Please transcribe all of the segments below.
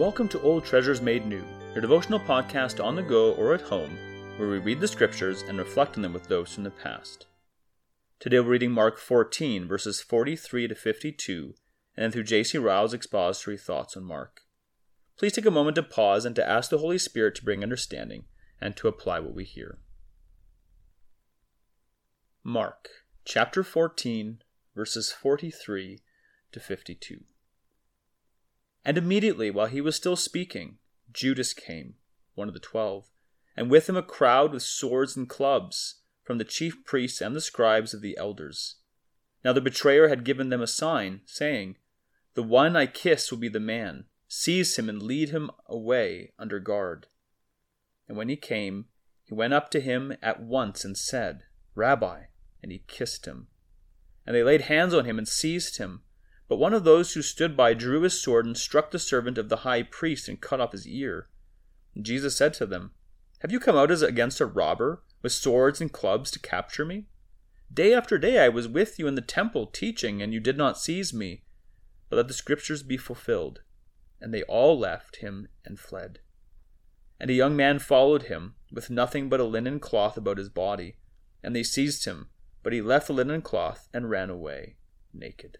Welcome to Old Treasures Made New, your devotional podcast on the go or at home, where we read the scriptures and reflect on them with those from the past. Today we're reading Mark 14, verses 43 to 52, and through J.C. Ryle's expository thoughts on Mark. Please take a moment to pause and to ask the Holy Spirit to bring understanding and to apply what we hear. Mark chapter 14, verses 43 to 52. And immediately, while he was still speaking, Judas came, one of the twelve, and with him a crowd with swords and clubs, from the chief priests and the scribes of the elders. Now the betrayer had given them a sign, saying, The one I kiss will be the man. Seize him and lead him away under guard. And when he came, he went up to him at once and said, Rabbi, and he kissed him. And they laid hands on him and seized him. But one of those who stood by drew his sword and struck the servant of the high priest and cut off his ear. And Jesus said to them, Have you come out as against a robber, with swords and clubs to capture me? Day after day I was with you in the temple teaching, and you did not seize me. But let the scriptures be fulfilled. And they all left him and fled. And a young man followed him, with nothing but a linen cloth about his body. And they seized him, but he left the linen cloth and ran away naked.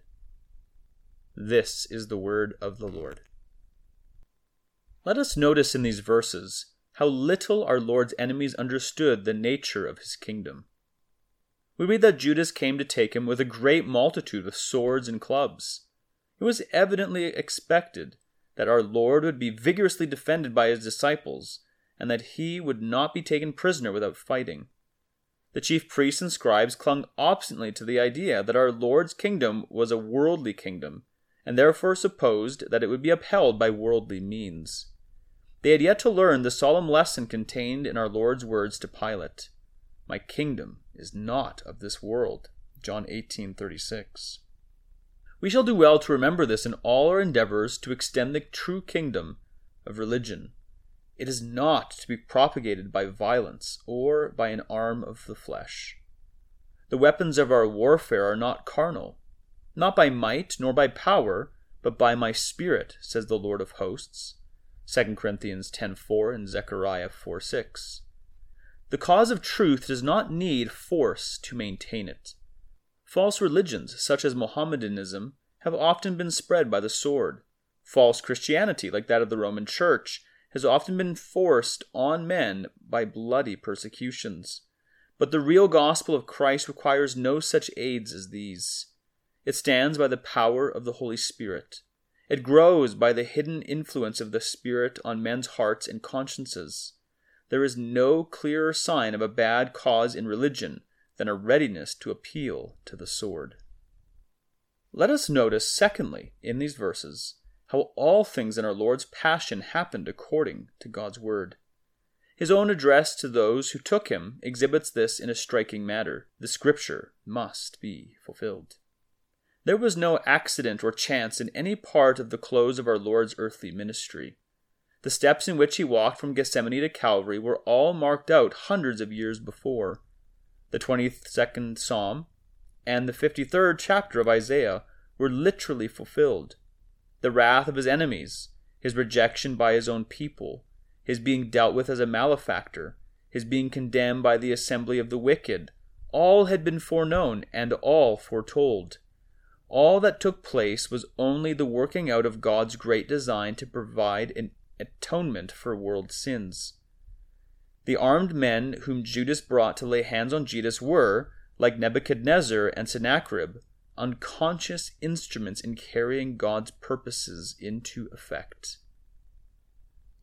This is the word of the Lord. Let us notice in these verses how little our Lord's enemies understood the nature of his kingdom. We read that Judas came to take him with a great multitude of swords and clubs. It was evidently expected that our Lord would be vigorously defended by his disciples, and that he would not be taken prisoner without fighting. The chief priests and scribes clung obstinately to the idea that our Lord's kingdom was a worldly kingdom and therefore supposed that it would be upheld by worldly means. They had yet to learn the solemn lesson contained in our Lord's words to Pilate My kingdom is not of this world. John 18:36. We shall do well to remember this in all our endeavors to extend the true kingdom of religion. It is not to be propagated by violence or by an arm of the flesh. The weapons of our warfare are not carnal, not by might nor by power, but by my spirit, says the Lord of hosts. 2 Corinthians 10:4 and Zechariah 4:6. The cause of truth does not need force to maintain it. False religions, such as Mohammedanism, have often been spread by the sword. False Christianity, like that of the Roman Church, has often been forced on men by bloody persecutions. But the real gospel of Christ requires no such aids as these. It stands by the power of the Holy Spirit. It grows by the hidden influence of the Spirit on men's hearts and consciences. There is no clearer sign of a bad cause in religion than a readiness to appeal to the sword. Let us notice, secondly, in these verses, how all things in our Lord's passion happened according to God's word. His own address to those who took him exhibits this in a striking manner. The scripture must be fulfilled. There was no accident or chance in any part of the close of our Lord's earthly ministry. The steps in which he walked from Gethsemane to Calvary were all marked out hundreds of years before. The 22nd Psalm and the 53rd chapter of Isaiah were literally fulfilled. The wrath of his enemies, his rejection by his own people, his being dealt with as a malefactor, his being condemned by the assembly of the wicked, all had been foreknown and all foretold. All that took place was only the working out of God's great design to provide an atonement for world sins. The armed men whom Judas brought to lay hands on Jesus were, like Nebuchadnezzar and Sennacherib, unconscious instruments in carrying God's purposes into effect.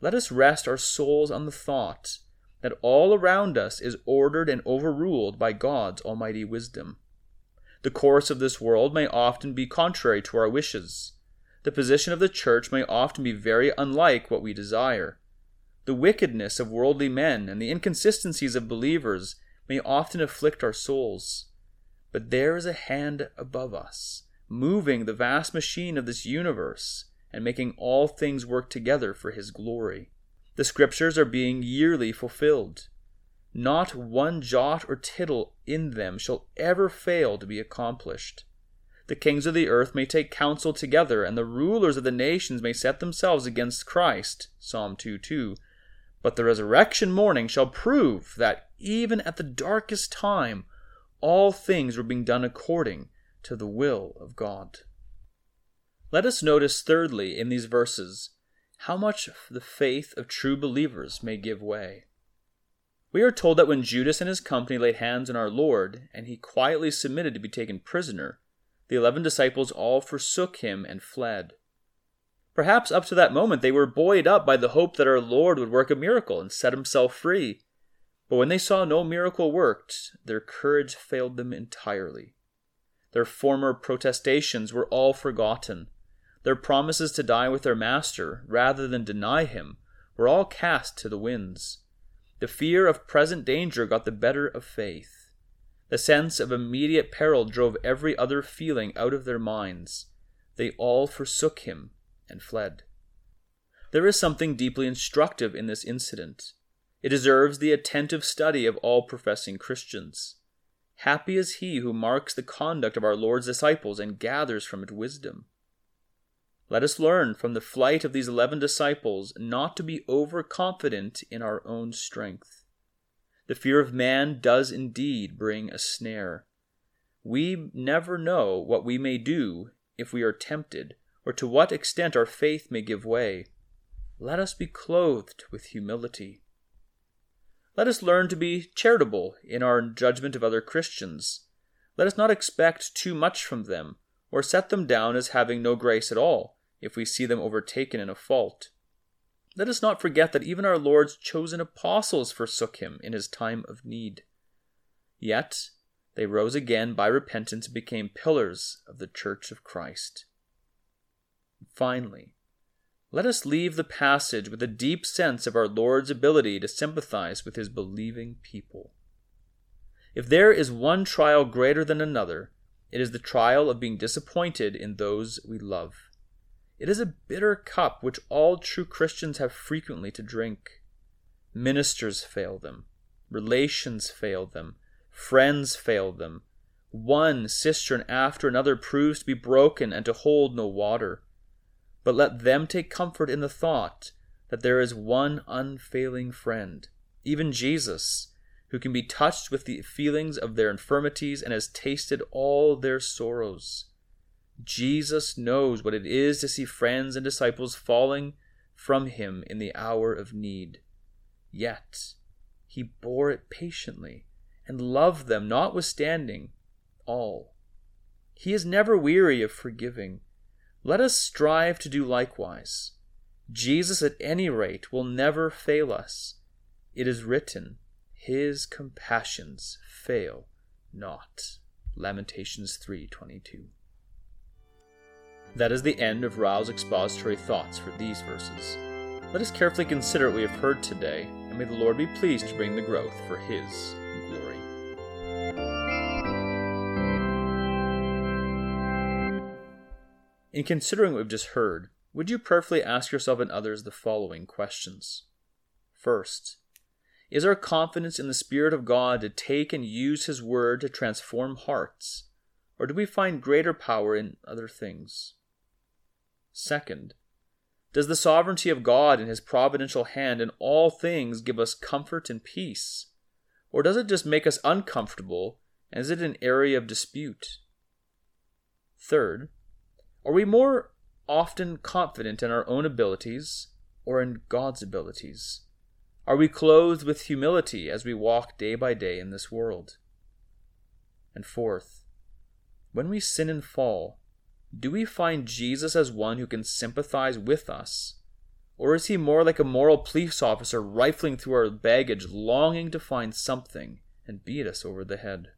Let us rest our souls on the thought that all around us is ordered and overruled by God's almighty wisdom. The course of this world may often be contrary to our wishes. The position of the church may often be very unlike what we desire. The wickedness of worldly men and the inconsistencies of believers may often afflict our souls. But there is a hand above us, moving the vast machine of this universe and making all things work together for his glory. The scriptures are being yearly fulfilled. Not one jot or tittle in them shall ever fail to be accomplished. the kings of the earth may take counsel together, and the rulers of the nations may set themselves against Christ. Psalm 2 2. But the resurrection morning shall prove that even at the darkest time, all things were being done according to the will of God. Let us notice, thirdly, in these verses, how much the faith of true believers may give way. We are told that when Judas and his company laid hands on our Lord, and he quietly submitted to be taken prisoner, the eleven disciples all forsook him and fled. Perhaps up to that moment they were buoyed up by the hope that our Lord would work a miracle and set himself free. But when they saw no miracle worked, their courage failed them entirely. Their former protestations were all forgotten. Their promises to die with their master, rather than deny him, were all cast to the winds. The fear of present danger got the better of faith. The sense of immediate peril drove every other feeling out of their minds. They all forsook him and fled. There is something deeply instructive in this incident. It deserves the attentive study of all professing Christians. Happy is he who marks the conduct of our Lord's disciples and gathers from it wisdom. Let us learn from the flight of these eleven disciples not to be overconfident in our own strength. The fear of man does indeed bring a snare. We never know what we may do if we are tempted, or to what extent our faith may give way. Let us be clothed with humility. Let us learn to be charitable in our judgment of other Christians. Let us not expect too much from them, or set them down as having no grace at all if we see them overtaken in a fault. Let us not forget that even our Lord's chosen apostles forsook him in his time of need. Yet they rose again by repentance and became pillars of the church of Christ. Finally, let us leave the passage with a deep sense of our Lord's ability to sympathize with his believing people. If there is one trial greater than another, it is the trial of being disappointed in those we love. It is a bitter cup which all true Christians have frequently to drink. Ministers fail them, relations fail them, friends fail them. One cistern after another proves to be broken and to hold no water. But let them take comfort in the thought that there is one unfailing friend, even Jesus, who can be touched with the feelings of their infirmities and has tasted all their sorrows. Jesus knows what it is to see friends and disciples falling from him in the hour of need. Yet he bore it patiently and loved them notwithstanding all. He is never weary of forgiving. Let us strive to do likewise. Jesus, at any rate, will never fail us. It is written, His compassions fail not. Lamentations 3:22. That is the end of Ryle's expository thoughts for these verses. Let us carefully consider what we have heard today, and may the Lord be pleased to bring the growth for His glory. In considering what we've just heard, would you prayerfully ask yourself and others the following questions? First, is our confidence in the Spirit of God to take and use His Word to transform hearts, or do we find greater power in other things? Second, does the sovereignty of God and His providential hand in all things give us comfort and peace? Or does it just make us uncomfortable and is it an area of dispute? Third, are we more often confident in our own abilities or in God's abilities? Are we clothed with humility as we walk day by day in this world? And fourth, when we sin and fall, do we find Jesus as one who can sympathize with us? Or is he more like a moral police officer rifling through our baggage, longing to find something and beat us over the head?